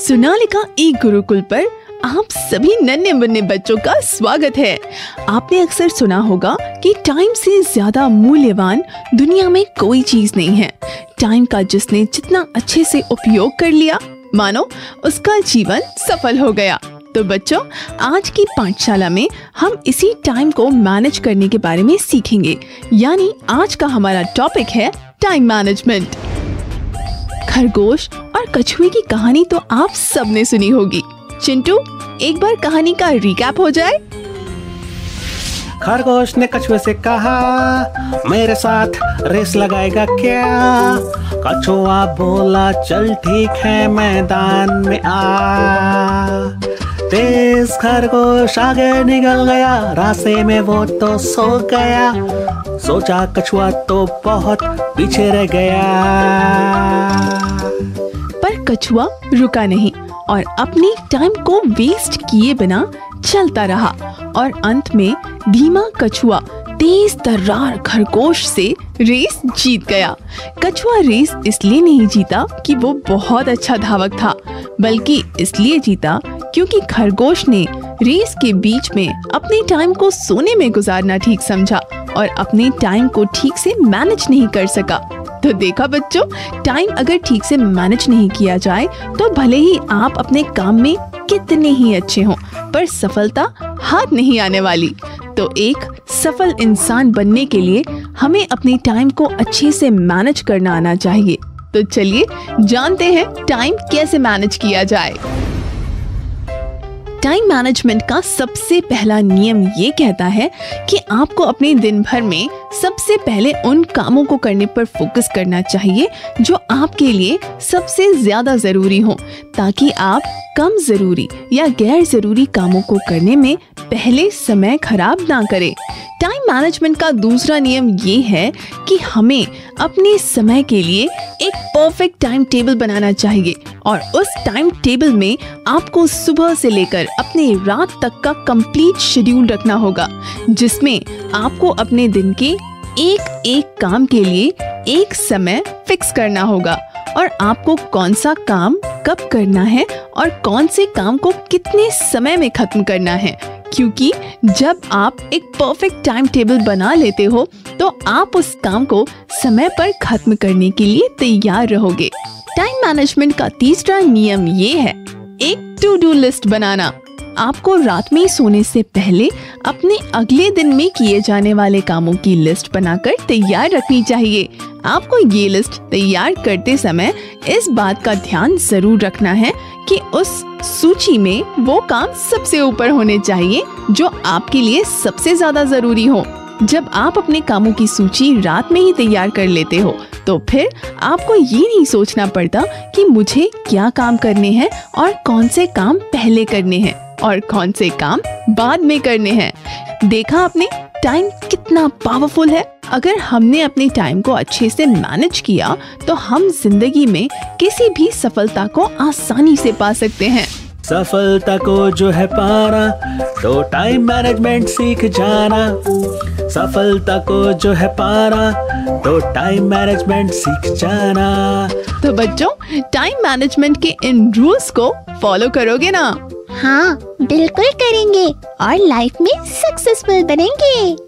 सोनालिका ई गुरुकुल पर आप सभी नन्हे मुन्ने बच्चों का स्वागत है। आपने अक्सर सुना होगा कि टाइम से ज़्यादा मूल्यवान दुनिया में कोई चीज़ नहीं है। टाइम का जिसने जितना अच्छे से उपयोग कर लिया, मानो, उसका जीवन सफल हो गया। तो बच्चों, आज की पाठशाला में हम इसी टाइम को मैनेज करने के बारे में सीखेंगे। यानी आज का हमारा टॉपिक है टाइम मैनेजमेंट खरगोश कछुए की कहानी तो आप सबने सुनी होगी। चिंटू, एक बार कहानी का रिकैप हो जाए। खरगोश ने कछुए से कहा, मेरे साथ रेस लगाएगा क्या? कछुआ बोला, चल ठीक है, मैदान में आ। तेज खरगोश आगे निकल गया, रास्ते में वो तो सो गया। सोचा कछुआ तो बहुत पीछे रह गया। कछुआ रुका नहीं और अपने टाइम को वेस्ट किए बिना चलता रहा और अंत में धीमा कछुआ तेज तर्रार खरगोश से रेस जीत गया। कछुआ रेस इसलिए नहीं जीता कि वो बहुत अच्छा धावक था, बल्कि इसलिए जीता क्योंकि खरगोश ने रेस के बीच में अपने टाइम को सोने में गुजारना ठीक समझा और अपने टाइम को ठीक से मैनेज नहीं कर सका। तो देखा बच्चों टाइम अगर ठीक से मैनेज नहीं किया जाए तो भले ही आप अपने काम में कितने ही अच्छे हों, पर सफलता हाथ नहीं आने वाली। तो एक सफल इंसान बनने के लिए हमें अपने टाइम को अच्छे से मैनेज करना आना चाहिए। तो चलिए, जानते हैं टाइम कैसे मैनेज किया जाए। टाइम मैनेजमेंट का सबसे पहला नियम ये कहता है कि आपको अपने दिन भर में सबसे पहले उन कामों को करने पर फोकस करना चाहिए जो आपके लिए सबसे ज़्यादा ज़रूरी हो, ताकि आप कम ज़रूरी या गैर ज़रूरी कामों को करने में पहले समय खराब ना करें। टाइम मैनेजमेंट का दूसरा नियम ये है कि हमें अपने समय के लिए एक परफेक्ट टाइम टेबल बनाना चाहिए और उस टाइम टेबल में आपको सुबह से लेकर अपने रात तक का कंप्लीट शेड्यूल रखना होगा, जिसमें आपको अपने दिन के एक एक काम के लिए एक समय फिक्स करना होगा और आपको कौन सा काम कब करना है और कौन से काम को कितने समय में खत्म करना है। क्योंकि जब आप एक परफेक्ट टाइम टेबल बना लेते हो तो आप उस काम को समय पर खत्म करने के लिए तैयार रहोगे। टाइम मैनेजमेंट का तीसरा नियम ये है, एक टू डू लिस्ट बनाना। आपको रात में सोने से पहले अपने अगले दिन में किए जाने वाले कामों की लिस्ट बनाकर तैयार रखनी चाहिए। आपको ये लिस्ट तैयार करते समय इस बात का ध्यान ज़रूर रखना है कि उस सूची में वो काम सबसे ऊपर होने चाहिए, जो आपके लिए सबसे ज़्यादा ज़रूरी हो। जब आप अपने कामों की सूची रात में ही तैयार कर लेते हो तो फिर आपको ये नहीं सोचना पड़ता कि मुझे क्या काम करने हैं और कौन से काम पहले करने हैं। और कौन से काम बाद में करने हैं। देखा आपने टाइम कितना पावरफुल है। अगर हमने अपने टाइम को अच्छे से मैनेज किया तो हम ज़िंदगी में किसी भी सफलता को आसानी से पा सकते हैं। सफलता को जो है पाना तो टाइम मैनेजमेंट सीख जाना। सफलता को जो है पाना तो टाइम मैनेजमेंट सीख जाना। तो बच्चों टाइम मैनेजमेंट के इन रूल्स को फॉलो करोगे ना? हाँ बिल्कुल करेंगे और लाइफ में सक्सेसफुल बनेंगे।